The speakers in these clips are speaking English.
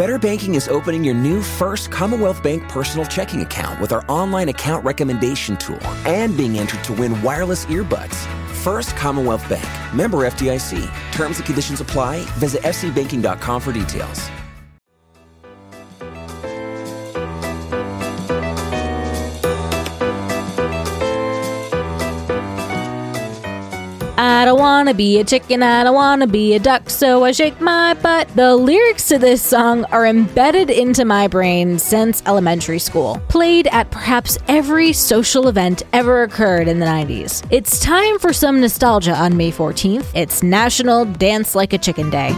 Better Banking is opening your new first Commonwealth Bank personal checking account with our online account recommendation tool and being entered to win wireless earbuds. First Commonwealth Bank, member FDIC. Terms and conditions apply. Visit fcbanking.com for details. I don't wanna be a chicken, I don't wanna be a duck, so I shake my butt. The lyrics to this song are embedded into my brain since elementary school, played at perhaps every social event ever occurred in the 90s. It's time for some nostalgia on May 14th. It's National Dance Like a Chicken Day.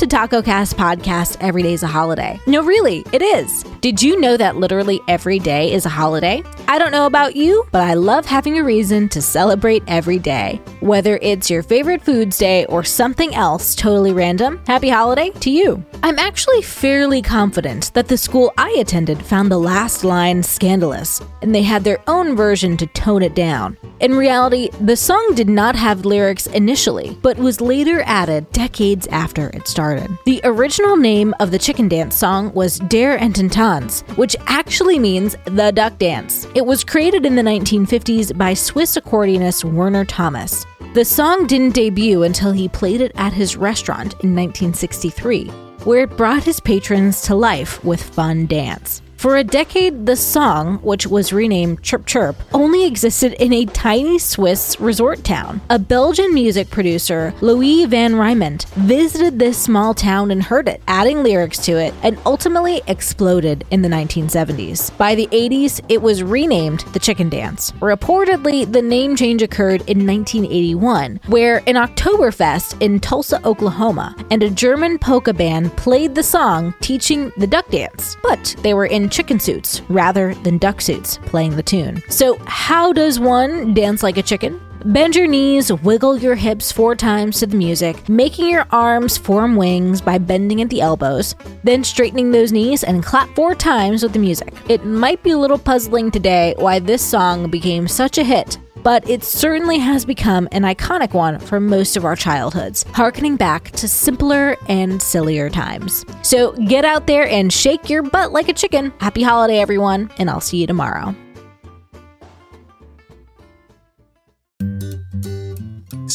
To Taco Cast Podcast Every Day's a Holiday. No, really, it is. Did you know that literally every day is a holiday? I don't know about you, but I love having a reason to celebrate every day. Whether it's your favorite foods day or something else totally random, happy holiday to you. I'm actually fairly confident that the school I attended found the last line scandalous, and they had their own version to tone it down. In reality, the song did not have lyrics initially, but was later added decades after it started. The original name of the chicken dance song was Der Ententanz, which actually means the duck dance. It was created in the 1950s by Swiss accordionist Werner Thomas. The song didn't debut until he played it at his restaurant in 1963, where it brought his patrons to life with fun dance. For a decade, the song, which was renamed Chirp Chirp, only existed in a tiny Swiss resort town. A Belgian music producer, Louis van Riemann, visited this small town and heard it, adding lyrics to it, and ultimately exploded in the 1970s. By the 80s, it was renamed the Chicken Dance. Reportedly, the name change occurred in 1981, where an Oktoberfest in Tulsa, Oklahoma, and a German polka band played the song teaching the duck dance, but they were in chicken suits rather than duck suits playing the tune. So, how does one dance like a chicken? Bend your knees, wiggle your hips four times to the music, making your arms form wings by bending at the elbows, then straightening those knees and clap four times with the music. It might be a little puzzling today why this song became such a hit, but it certainly has become an iconic one for most of our childhoods, harkening back to simpler and sillier times. So get out there and shake your butt like a chicken. Happy holiday, everyone, and I'll see you tomorrow.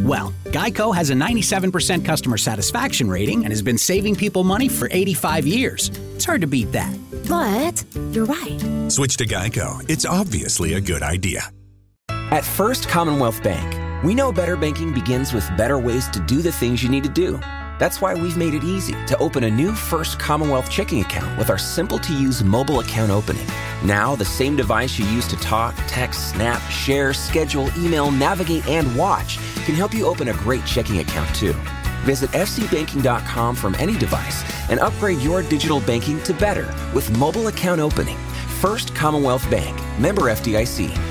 Well, Geico has a 97% customer satisfaction rating and has been saving people money for 85 years. It's hard to beat that. But you're right. Switch to Geico. It's obviously a good idea. At First Commonwealth Bank, we know better banking begins with better ways to do the things you need to do. That's why we've made it easy to open a new First Commonwealth checking account with our simple to use mobile account opening. Now, the same device you use to talk, text, snap, share, schedule, email, navigate, and watch can help you open a great checking account too. Visit fcbanking.com from any device and upgrade your digital banking to better with mobile account opening. First Commonwealth Bank, member FDIC.